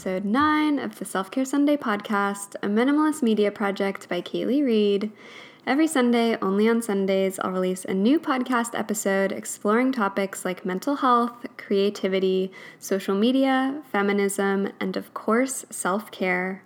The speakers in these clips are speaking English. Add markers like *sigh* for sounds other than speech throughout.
episode 9 of the Self Care Sunday podcast, a minimalist media project by Kaylee Reed. Every Sunday, only on Sundays, I'll release a new podcast episode exploring topics like mental health, creativity, social media, feminism, and of course, self care.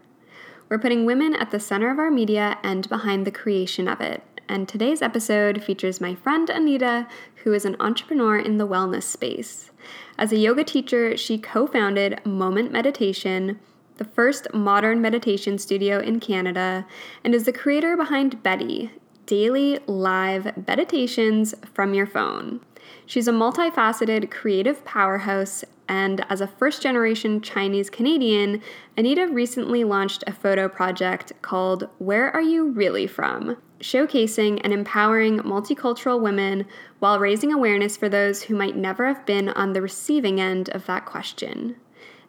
We're putting women at the center of our media and behind the creation of it. And today's episode features my friend Anita, who is an entrepreneur in the wellness space. As a yoga teacher, she co founded Moment Meditation, the first modern meditation studio in Canada, and is the creator behind Betty, daily live meditations from your phone. She's a multifaceted creative powerhouse, and as a first generation Chinese Canadian, Anita recently launched a photo project called Where Are You Really From? Showcasing and empowering multicultural women while raising awareness for those who might never have been on the receiving end of that question.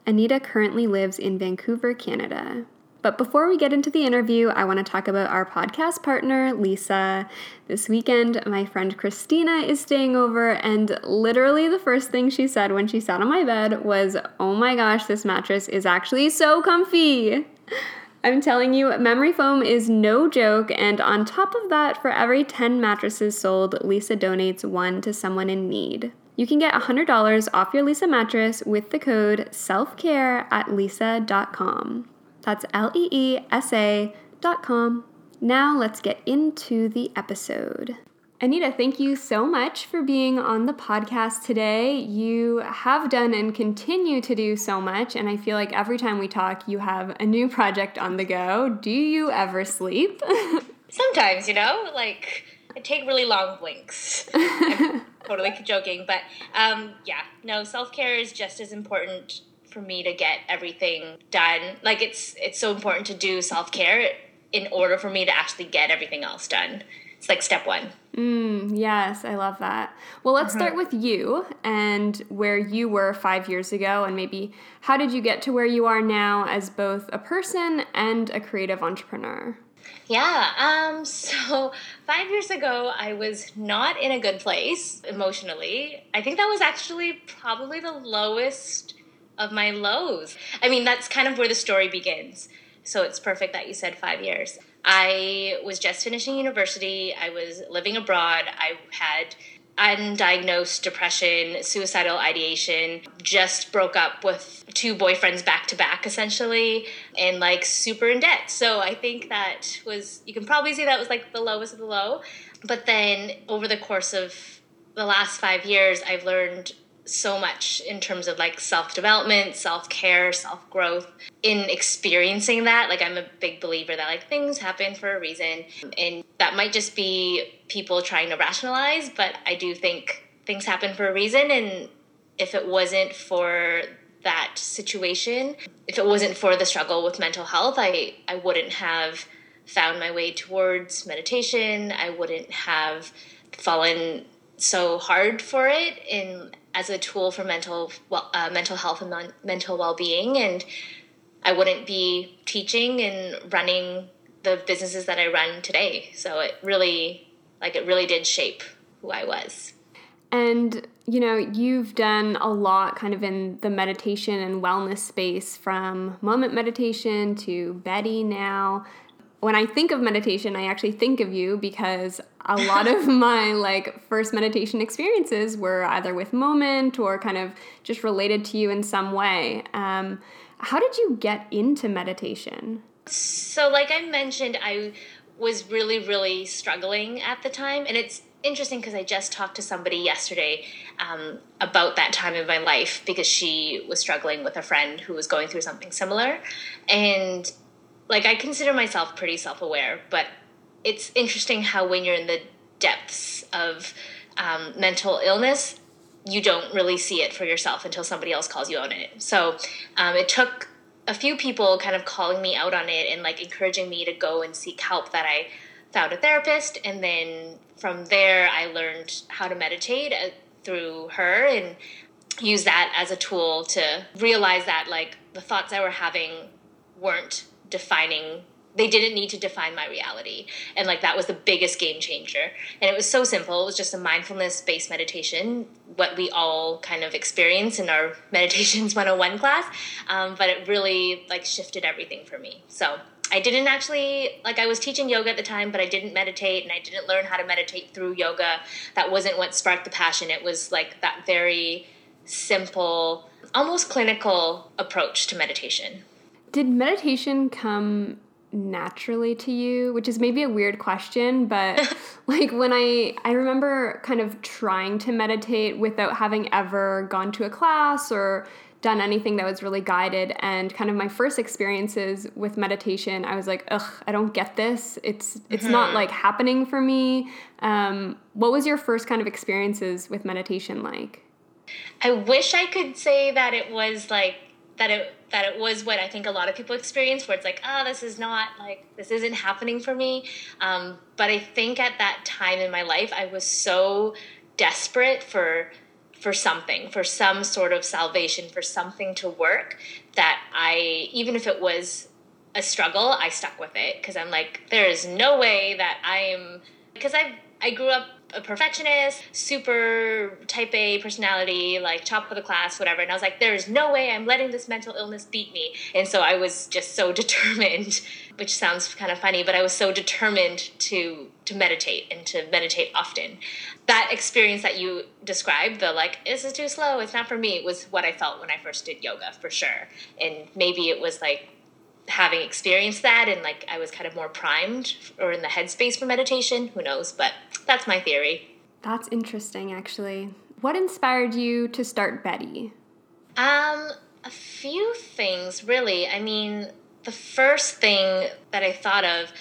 Anita currently lives in Vancouver, Canada. But before we get into the interview, I want to talk about our podcast partner, Leesa. This weekend, my friend Christina is staying over, and literally the first thing she said when she sat on my bed was, Oh my gosh, this mattress is actually so comfy. *laughs* I'm telling you, memory foam is no joke, and on top of that, for every 10 mattresses sold, Leesa donates one to someone in need. You can get $100 off your Leesa mattress with the code SELFCARE at leesa.com. That's L E E S A.com. Now let's get into the episode. Anita, thank you so much for being on the podcast today. You have done and continue to do so much, and I feel like every time we talk, you have a new *laughs* project on the go. Do you ever sleep? *laughs* Sometimes, you know, like I take really long blinks. I'm *laughs* totally joking, but um, yeah, no, self care is just as important for me to get everything done. Like it's it's so important to do self care in order for me to actually get everything else done. It's like step one. Mm, yes, I love that. Well, let's start uh-huh. with you and where you were five years ago, and maybe how did you get to where you are now as both a person and a creative entrepreneur? Yeah, um, *laughs* so five years ago, I was not in a good place emotionally. I think that was actually probably the lowest of my lows. I mean, that's kind of where the story begins. So it's perfect that you said five years. I was just finishing university. I was living abroad. I had undiagnosed depression, suicidal ideation, just broke up with two boyfriends back to back essentially, and like super in debt. So I think that was, you can probably say that was like the lowest of the low. But then over the course of the last five years, I've learned so much in terms of like self development, self care, self growth. In experiencing that, like I'm a big believer that like things happen for a reason, and that might just be people trying to rationalize, but I do think things happen for a reason, and if it wasn't for that situation, if it wasn't for the struggle with mental health, I I wouldn't have found my way towards meditation. I wouldn't have fallen so hard for it in as a tool for mental well, uh, mental health and non- mental well-being and I wouldn't be teaching and running the businesses that I run today. So it really like it really did shape who I was. And you know, you've done a lot kind of in the meditation and wellness space from moment meditation to Betty now when I think of meditation, I actually think of you because a lot of *laughs* my like first meditation experiences were either with Moment or kind of just related to you in some way. Um, how did you get into meditation? So, like I mentioned, I was really, really struggling at the time, and it's interesting because I just talked to somebody yesterday um, about that time in my life because she was struggling with a friend who was going through something similar, and like I consider myself pretty self aware, but it's interesting how when you're in the depths of um, mental illness, you don't really see it for yourself until somebody else calls you on it. So um, it took a few people kind of calling me out on it and like encouraging me to go and seek help that I found a therapist. And then from there, I learned how to meditate uh, through her and use that as a tool to realize that like the thoughts I were having weren't defining they didn't need to define my reality and like that was the biggest game changer and it was so simple it was just a mindfulness based meditation what we all kind of experience in our *laughs* meditations 101 class um, but it really like shifted everything for me so I didn't actually like I was teaching yoga at the time, but I didn't meditate and I didn't learn how to meditate through yoga. That wasn't what sparked the passion. It was like that very simple, almost clinical approach to meditation. Did meditation come naturally to you? Which is maybe a weird question but *laughs* like when i i remember kind of trying to meditate without having ever gone to a class or done anything that was really guided and kind of my first experiences with meditation i was like ugh i don't get this. It's it's mm-hmm. not like happening for me. Um, what was your first kind of experiences with meditation like? I wish i could say that it was like that it that it was what I think a lot of people experience, where it's like, oh, this is not like this isn't happening for me. Um, but I think at that time in my life, I was so desperate for for something, for some sort of salvation, for something to work, that I even if it was a struggle, I stuck with it because I'm like, there is no way that I am because I I grew up a perfectionist, super type A personality, like top of the class, whatever. And I was like, there's no way I'm letting this mental illness beat me. And so I was just so *laughs* determined, which sounds kind of funny, but I was so determined to to meditate and to meditate often. That experience that you described, the like, this is too slow, it's not for me, was what I felt when I first did yoga for sure. And maybe it was like having experienced that and like I was kind of more primed or in the headspace for meditation. Who knows? But that's my theory. That's interesting, actually. What inspired you to start Betty? Um, a few things, really. I mean, the first thing that I thought of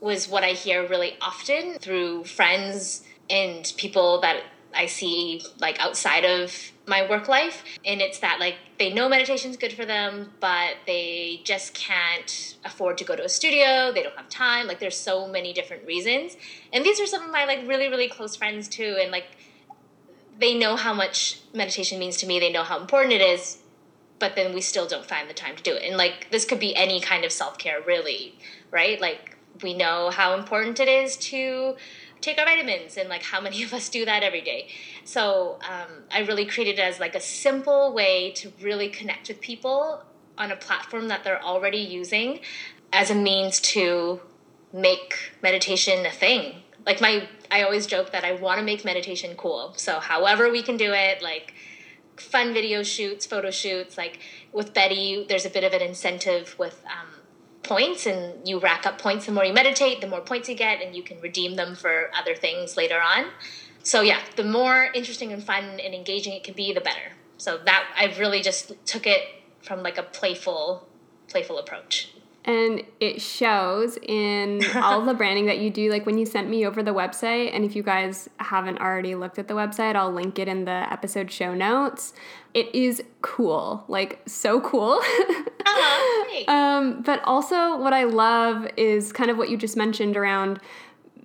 was what I hear really often through friends and people that I see like outside of my work life and it's that like they know meditation's good for them but they just can't afford to go to a studio they don't have time like there's so many different reasons. And these are some of my like really really close friends too and like they know how much meditation means to me they know how important it is but then we still don't find the time to do it. And like this could be any kind of self-care really right? Like we know how important it is to take our vitamins and like how many *laughs* of us do that every day. So um, i really created it as like a simple way to really connect with people on a platform that they're already using as a means to make meditation a thing. Like my i always joke that i want to make meditation cool. So however we can do it like fun video shoots photo shoots like with betty there's a bit of an incentive with um, points and you rack up points the more you meditate the more points you get and you can redeem them for other things later on. So yeah the more interesting and fun and engaging it can be the better. So that i really just took it from like a playful playful approach. And it shows in all the *laughs* branding that you do. Like when you sent me over the website and if you guys haven't already looked at the website i'll link it in the episode show notes it is cool like so cool *laughs* uh-huh. um, but also what i love is kind of what you just mentioned around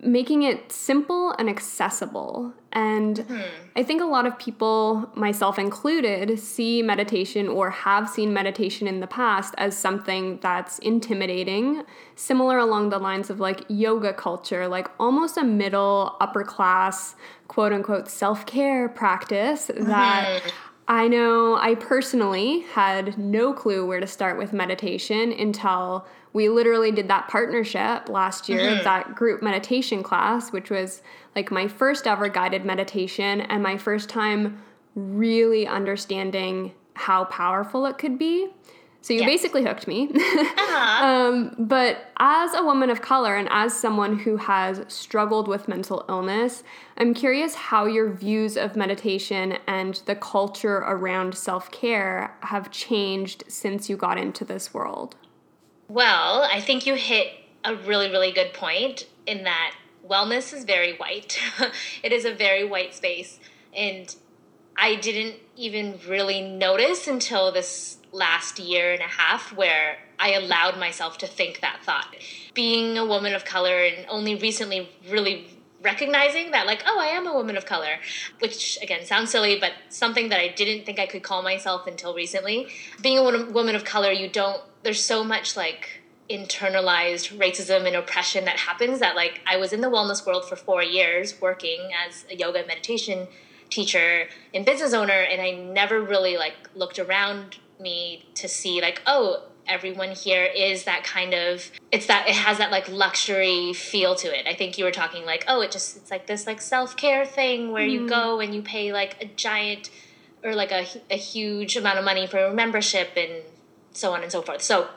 making it simple and accessible. And mm-hmm. I think a lot of people, myself included, see meditation or have seen meditation in the past as something that's intimidating, similar along the lines of like yoga culture, like almost a middle, upper class, quote unquote, self care practice that. I know I personally had no clue where to start with meditation until we literally did that partnership last year, mm-hmm. that group meditation class, which was like my first ever guided meditation and my first time really understanding how powerful it could be. So you yes. basically hooked me. uh-huh. *laughs* um, but as a woman of color and as someone who has struggled with mental illness, I'm curious how your views of meditation and the culture around self care have changed since you got into this world. Well, I think you hit a really, really good point in that wellness is very white. *laughs* it is a very white space. And I didn't even really notice until this last year and a half where I allowed myself to think that thought. Being a woman of color and only recently really recognizing that like oh i am a woman of color which again sounds silly but something that i didn't think i could call myself until recently being a woman of color you don't there's so much like internalized racism and oppression that happens that like I was in the wellness world for 4 years working as a yoga meditation teacher and business owner and I never really like looked around me to see like oh everyone here is that kind of it's that it has that like luxury feel to it. I think you were talking like oh it just it's like this like self-care thing where mm. you go and you pay like a giant or like a, a huge amount of money for a membership and so on and so forth. So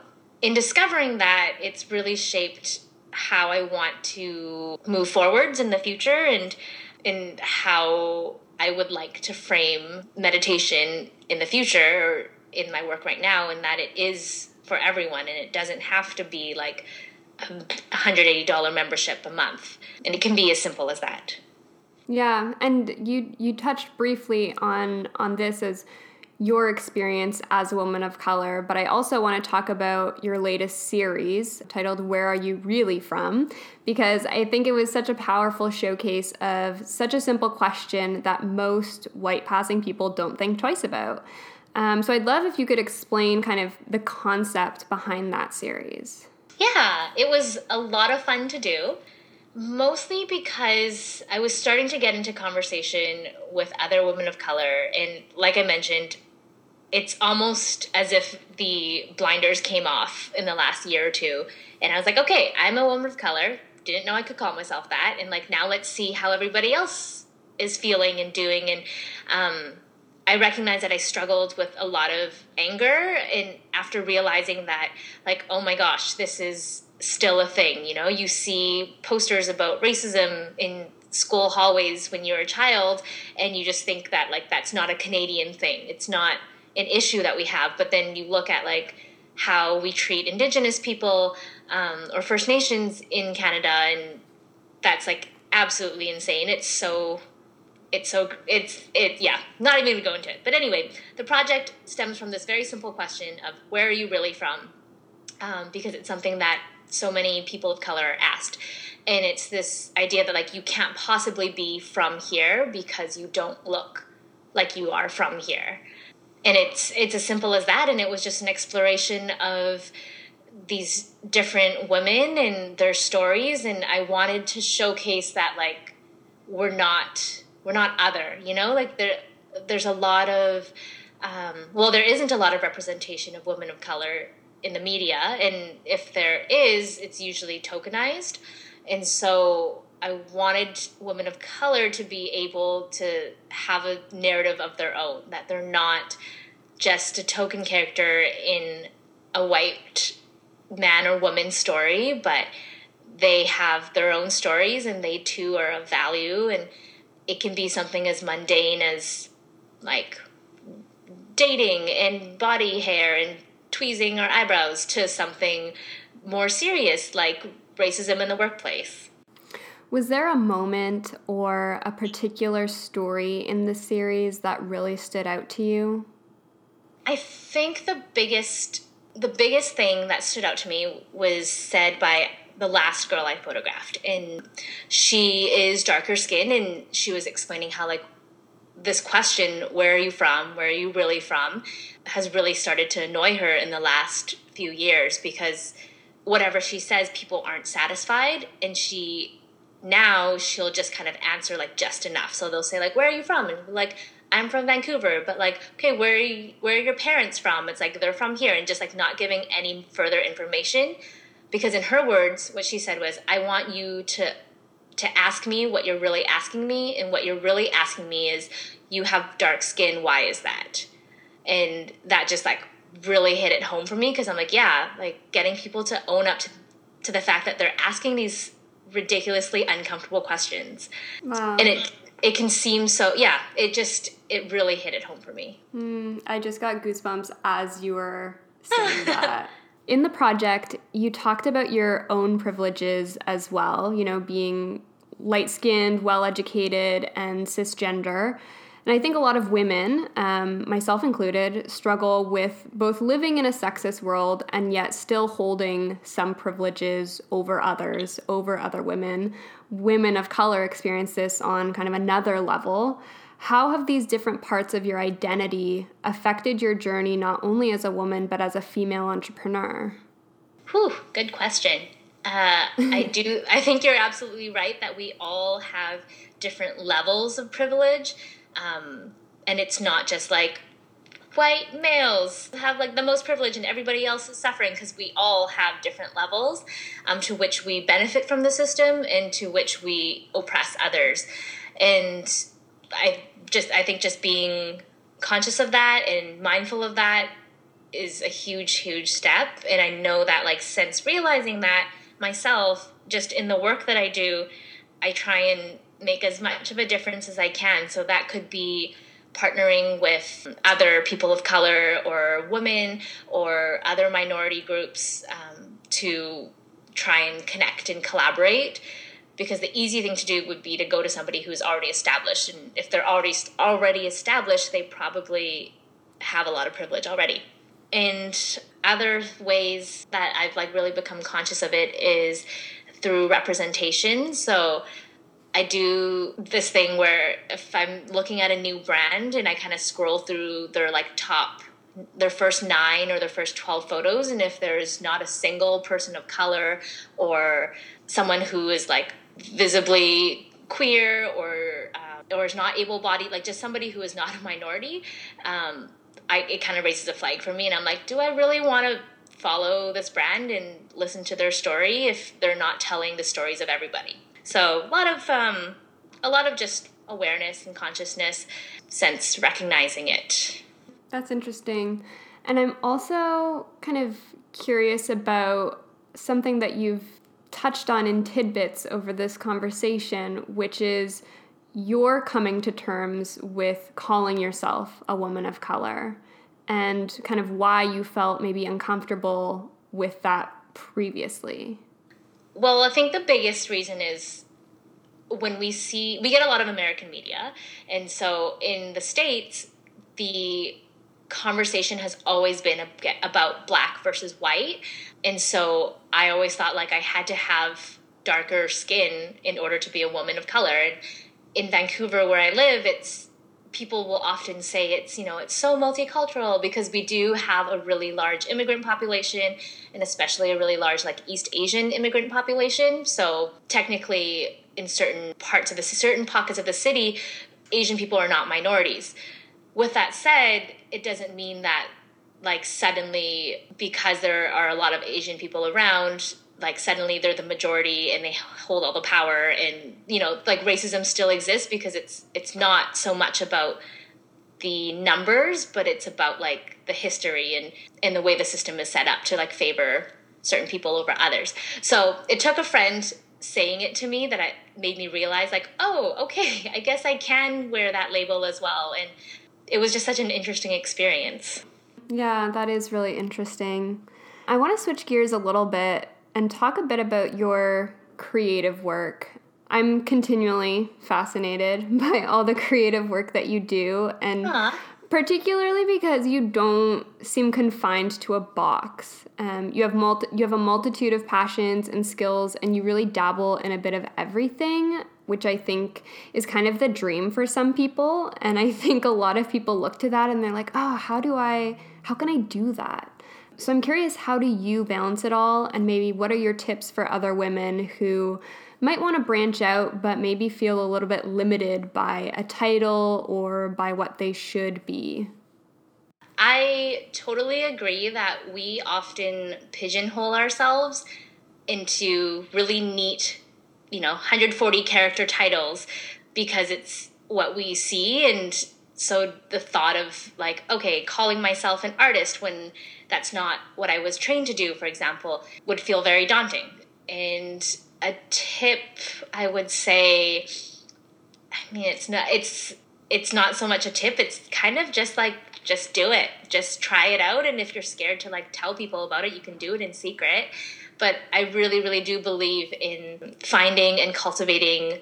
in discovering that, it's really shaped how I want to move forwards in the future and and how I would like to frame meditation in the future or in my work right now and that it is for everyone and it doesn't have to be like a $180 membership a month and it can be as simple as that. Yeah, and you you touched briefly on on this as your experience as a woman of color, but I also want to talk about your latest series titled Where Are You Really From? Because I think it was such a powerful showcase of such a simple question that most white passing people don't think twice about. Um, so I'd love if you could explain kind of the concept behind that series. Yeah, it was a lot of fun to do mostly because I was starting to get into conversation with other women of color. And like I mentioned, it's almost as if the blinders came off in the last year or two. And I was like, okay, I'm a woman of color. Didn't know I could call myself that. And like, now let's see how everybody else is feeling and doing. And um, I recognized that I struggled with a lot of anger. And after realizing that, like, oh my gosh, this is still a thing. You know, you see posters about racism in school hallways when you're a child, and you just think that, like, that's not a Canadian thing. It's not an issue that we have. But then you look at like how we treat Indigenous people um, or First Nations in Canada, and that's like absolutely insane. It's so it's so it's it yeah not even gonna go into it. But anyway the project stems from this very simple question of where are you really from? Um, because it's something that so many people of color are asked. And it's this idea that like you can't possibly be from here because you don't look like you are from here. And it's it's as simple as that. And it was just an exploration of these different women and their stories. And i wanted to showcase that like we're not we're not other you know like there there's a lot of um, well there isn't a lot of representation of women of color in the media and if there is it's usually tokenized and so I wanted women of color to be able to have a narrative of their own, that they're not just a token character in a white man or woman story, but they have their own stories and they too are of value. And it can be something as mundane as like dating and body hair and tweezing our eyebrows to something more serious like racism in the workplace. Was there a moment or a particular story in the series that really stood out to you? I think the biggest the biggest thing that stood out to me was said by the last girl I photographed. And she is darker skinned and she was explaining how like this question, where are you from? Where are you really from? has really started to annoy her in the last few years because whatever she says, people aren't satisfied and she now she'll just kind of answer like just enough. So they'll say like, "Where are you from?" And like, "I'm from Vancouver," but like, "Okay, where are you, where are your parents from?" It's like they're from here, and just like not giving any further information, because in her words, what she said was, "I want you to to ask me what you're really asking me, and what you're really asking me is, you have dark skin. Why is that?" And that just like really hit it home for me because I'm like, yeah, like getting people to own up to to the fact that they're asking these ridiculously uncomfortable questions. Wow. And it it can seem so yeah, it just it really hit it home for me. Mm, I just got goosebumps as you were saying *laughs* that. In the project, you talked about your own privileges as well, you know, being light skinned, well educated, and cisgender. And I think a lot of women, um, myself included, struggle with both living in a sexist world and yet still holding some privileges over others, over other women. Women of color experience this on kind of another level. How have these different parts of your identity affected your journey, not only as a woman, but as a female entrepreneur? Whew, good question. Uh, I do. I think you're absolutely right that we all have different levels of privilege, um, and it's not just like white males have like the most privilege and everybody else is suffering because we all have different levels um, to which we benefit from the system and to which we oppress others and i just i think just being conscious of that and mindful of that is a huge huge step. And i know that like since realizing that myself just in the work that i do i try and make as much of a difference as i can. So that could be partnering with other people of color or women or other minority groups um, to try and connect and collaborate because the easy thing to do would be to go to somebody who's already established and if they're already already established they probably have a lot of privilege already. And other ways that i've like really become conscious of it is through representation. So I do this thing where if I'm looking at a new brand and I kind of scroll through their like top their first nine or their first 12 photos and if there's not a single person of color or someone who is like visibly queer or uh, or is not able-bodied like just somebody who is not a minority um, I, it kind of raises a flag for me and i'm like do i really want to follow this brand and listen to their story if they're not telling the stories of everybody so a lot of um, a lot of just awareness and consciousness since recognizing it. That's interesting. And I'm also kind of curious about something that you've touched on in tidbits over this conversation, which is you're coming to terms with calling yourself a woman of color and kind of why you felt maybe uncomfortable with that previously. Well, I think the biggest reason is when we see we get a lot of American media, and so in the states, the conversation has always been about black versus white, and so I always thought like I had to have darker skin in order to be a woman of color. And in Vancouver, where I live, it's people will often say it's you know it's so multicultural because we do have a really large immigrant population and especially a really large like east asian immigrant population so technically in certain parts of the certain pockets of the city asian people are not minorities with that said it doesn't mean that like suddenly because there are a lot of asian people around like suddenly they're the majority and they hold all the power and you know like racism still exists because it's it's not so much about the numbers but it's about like the history and and the way the system is set up to like favor certain people over others. So it took a friend saying it to me that I made me realize like oh okay *laughs* i guess i can wear that label as well. And it was just such an interesting experience yeah that is really interesting i want to switch gears a little bit and talk a bit about your creative work. I'm continually fascinated *laughs* by all the creative work that you do, and particularly because you don't seem confined to a box. Um, you have multi- you have a multitude of passions and skills, and you really dabble in a bit of everything, which I think is kind of the dream for some people. And I *laughs* think a lot of people look to that and they're like, "Oh, how do I? How can I do that?" So I'm curious, how do you balance it all? And maybe what are your tips for other women who might want to branch out but maybe feel a little bit limited by a title or by what they should be? I totally agree that we often pigeonhole ourselves into really neat, you know, 140 character titles because it's what we see and so the thought of like okay calling myself an artist when that's not what I was trained to do, for example, would feel very daunting. And a tip I would say, I mean, it's not, it's, it's not so much a tip. It's kind of just like, just do it. Just try it out. And if you're scared to like tell people about it, you can do it in secret. But I really, really do believe in finding and cultivating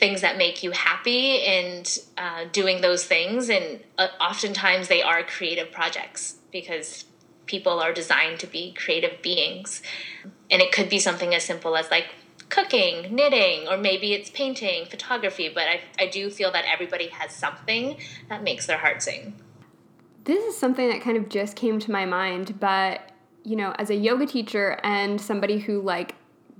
things that make you happy and uh, doing those things. And uh, oftentimes they are creative projects because people are designed to be creative beings. And it could be something as simple as like cooking, knitting, or maybe it's painting, photography, but I, I do feel that everybody has something that makes their heart sing. This is something that kind of just came to my mind, but you know, as a yoga teacher and somebody who like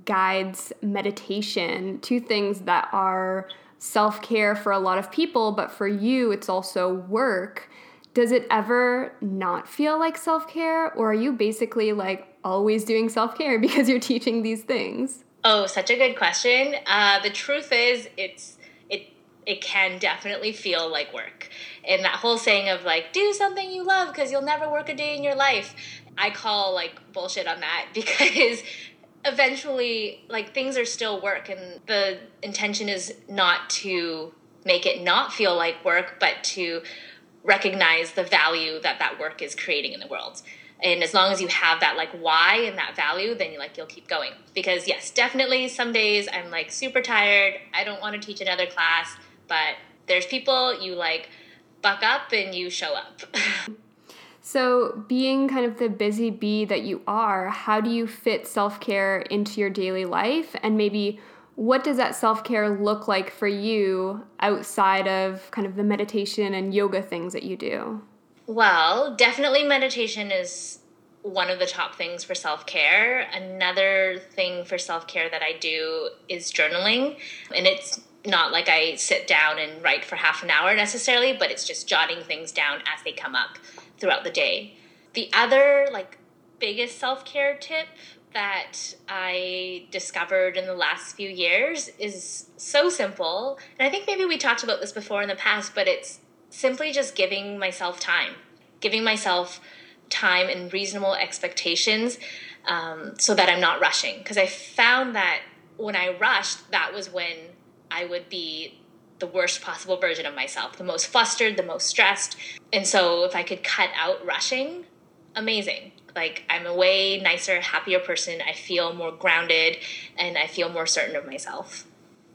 guides meditation, two things that are self care for a lot of people, but for you, it's also work. Does it ever not feel like self care, or are you basically like always doing self care *laughs* because you're teaching these things? Oh, such a good question. Uh, the truth is, it's it it can definitely feel like work, and that whole saying of like do something you love because you'll never work a day in your life. I call like bullshit on that *laughs* because eventually like things are still work and the intention is not to make it not feel like work but to recognize the value that that work is creating in the world. And as long as you have that like why and that value then you like you'll keep going. Because yes definitely some days i'm like super tired i don't want to teach another class but there's people you like buck up and you show up *laughs* So, being kind of the busy bee that you are, how do you fit self care into your daily life? And maybe what does that self care look like for you outside of kind of the meditation and yoga things that you do? Well, definitely meditation is one of the top things for self care. Another thing for self care that I do is journaling. And it's not like I sit down and write for half an hour necessarily, but it's just jotting things down as they come up throughout the day. The other like biggest self-care tip that I discovered in the last few years is so simple. And I think maybe we talked about this before in the past, but it's simply just giving myself time, giving myself time and reasonable expectations um, so that I'm not rushing. Because I found that when I rushed, that was when I would be the worst possible version of myself, the most flustered, the most stressed. And so if I could cut out rushing, amazing. Like I'm a way nicer, happier person. I feel more grounded and I feel more certain of myself.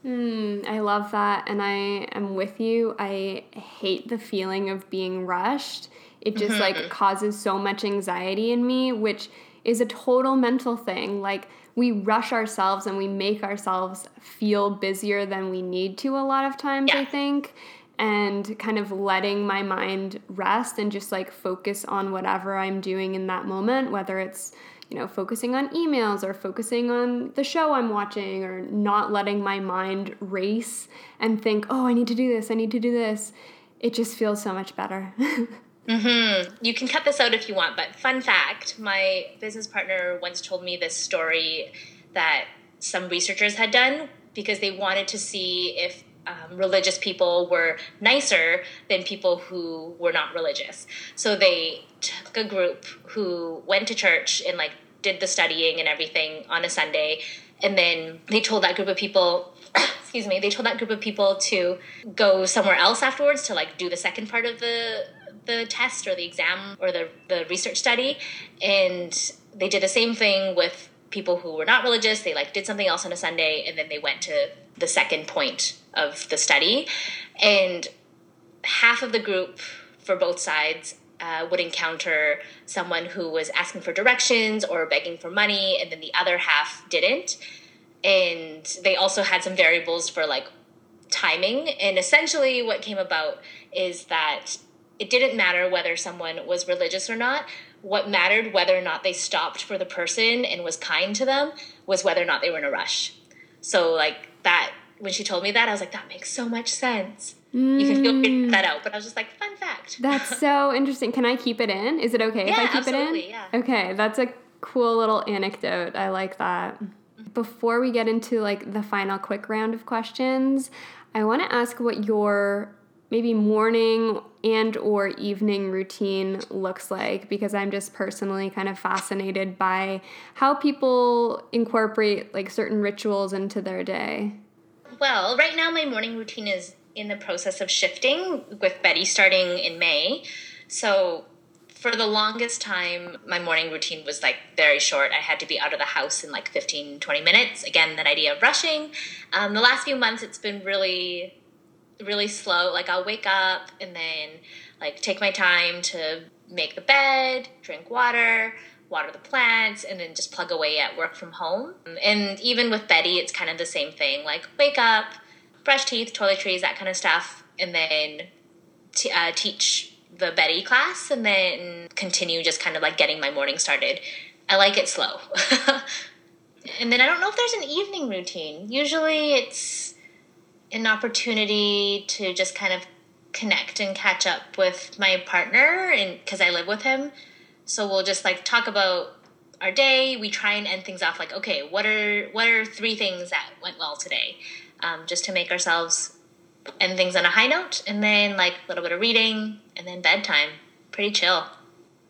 Mm, I love that. And I am with you. I hate the feeling of being rushed. It just mm-hmm. like causes so much anxiety in me, which is a total mental thing. Like we rush ourselves and we make ourselves feel busier than we need to a lot of times, yeah. I think. And kind of letting my mind rest and just like focus on whatever I'm doing in that moment, whether it's, you know, focusing on emails or focusing on the show I'm watching or not letting my mind race and think, oh, I need to do this, I need to do this. It just feels so much better. *laughs* Mm-hmm. You can cut this out if you want, but fun fact my business partner once told me this story that some researchers had done because they wanted to see if um, religious people were nicer than people who were not religious. So they took a group who went to church and like did the studying and everything on a Sunday, and then they told that group of people *coughs* excuse me they told that group of people to go somewhere else afterwards to like do the second part of the the test or the exam or the, the research study and they did the same thing with people who were not religious. They like did something else on a sunday and then they went to the second point of the study. And half of the group for both sides uh, would encounter someone who was asking for directions or begging for money and then the other half didn't. And they also had some variables for like timing. And essentially what came about is that it didn't matter whether someone was religious or not. What mattered, whether or not they stopped for the person and was kind to them, was whether or not they were in a rush. So, like that, when she told me that, I was like, that makes so much sense. Mm. You can feel that out, but I was just like, fun fact. That's so *laughs* interesting. Can I keep it in? Is it okay yeah, if I keep absolutely, it in? Yeah. Okay, that's a cool little anecdote. I like that. Before we get into like the final quick round of questions, I want to ask what your maybe morning and or evening routine looks like because i'm just personally kind of fascinated by how people incorporate like certain rituals into their day. Well right now my morning routine is in the process of shifting with betty starting in may. So for the longest time my morning routine was like very short. I had to be out of the house in like 15 20 minutes. Again that idea of rushing. Um, the last few months it's been really really slow. Like I'll wake up and then like take my time to make the bed, drink water, water the plants, and then just plug away at work from home. And even with Betty, it's kind of the same thing. Like wake up, brush teeth, toiletries, that kind of stuff, and then t- uh, teach the Betty class, and then continue just kind of like getting my morning started. I like it slow. *laughs* and then I don't know if there's an evening routine. Usually it's an opportunity to just kind of connect and catch up with my partner and because I live with him. So we'll just like talk about our day. We try and end things off like, okay, what are what are three things that went well today? Um, just to make ourselves end things on a high note, and then like a little bit of reading, and then bedtime. Pretty chill.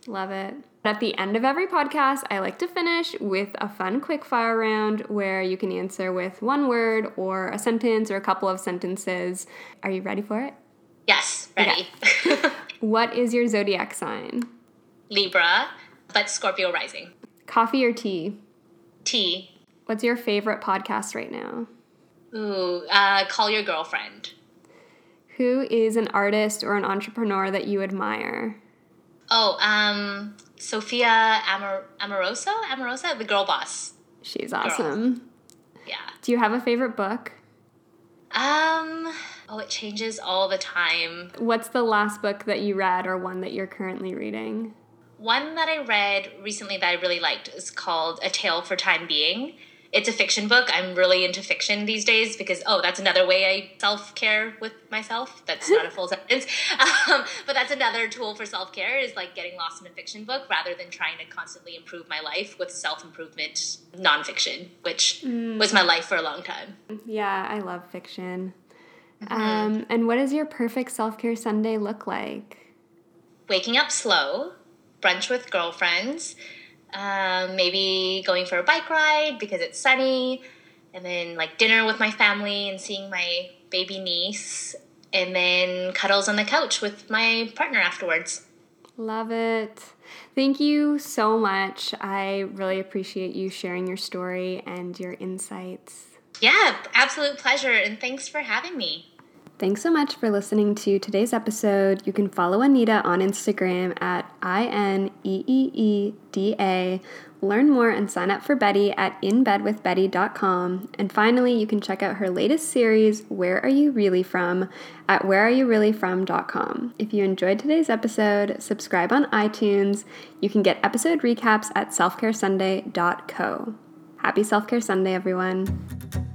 Love it. But at the end of every podcast, I like to finish with a fun quick fire round where you can answer with one word or a sentence or a couple of sentences. Are you ready for it? Yes, ready. Okay. *laughs* what is your zodiac sign? Libra, but Scorpio rising. Coffee or tea? Tea. What's your favorite podcast right now? Ooh, uh, call your girlfriend. Who is an artist or an entrepreneur that you admire? Oh, um, Sophia Amor- Amorosa? Amorosa, the girl boss. She's awesome. Girl. Yeah. Do you have a favorite book? Um, oh, it changes all the time. What's the last book that you read or one that you're currently reading? One that I read recently that I really liked is called A Tale for Time Being it's a fiction book. I'm really into fiction these days because oh, that's another way I self care with myself. That's not a full *laughs* sentence, um, but that's another tool for self care is like getting lost in a fiction book rather than trying to constantly improve my life with self improvement nonfiction, which mm. was my life for a long time. Yeah, I love fiction. Mm-hmm. Um, and what does your perfect self care Sunday look like? Waking up slow, brunch with girlfriends um, maybe going for a bike ride because it's sunny, and then like dinner with my family and seeing my baby niece, and then cuddles on the couch with my partner afterwards. Love it. Thank you so much. I really appreciate you sharing your story and your insights. Yeah, absolute pleasure, and thanks for having me. Thanks so much for listening to today's episode. You can follow Anita on Instagram at I N E E E D A. Learn more and sign up for Betty at inbedwithbetty.com. And finally, you can check out her latest series, Where Are You Really From, at whereareyoureallyfrom.com. If you enjoyed today's episode, subscribe on iTunes. You can get episode recaps at selfcaresunday.co. Happy Self Care Sunday, everyone.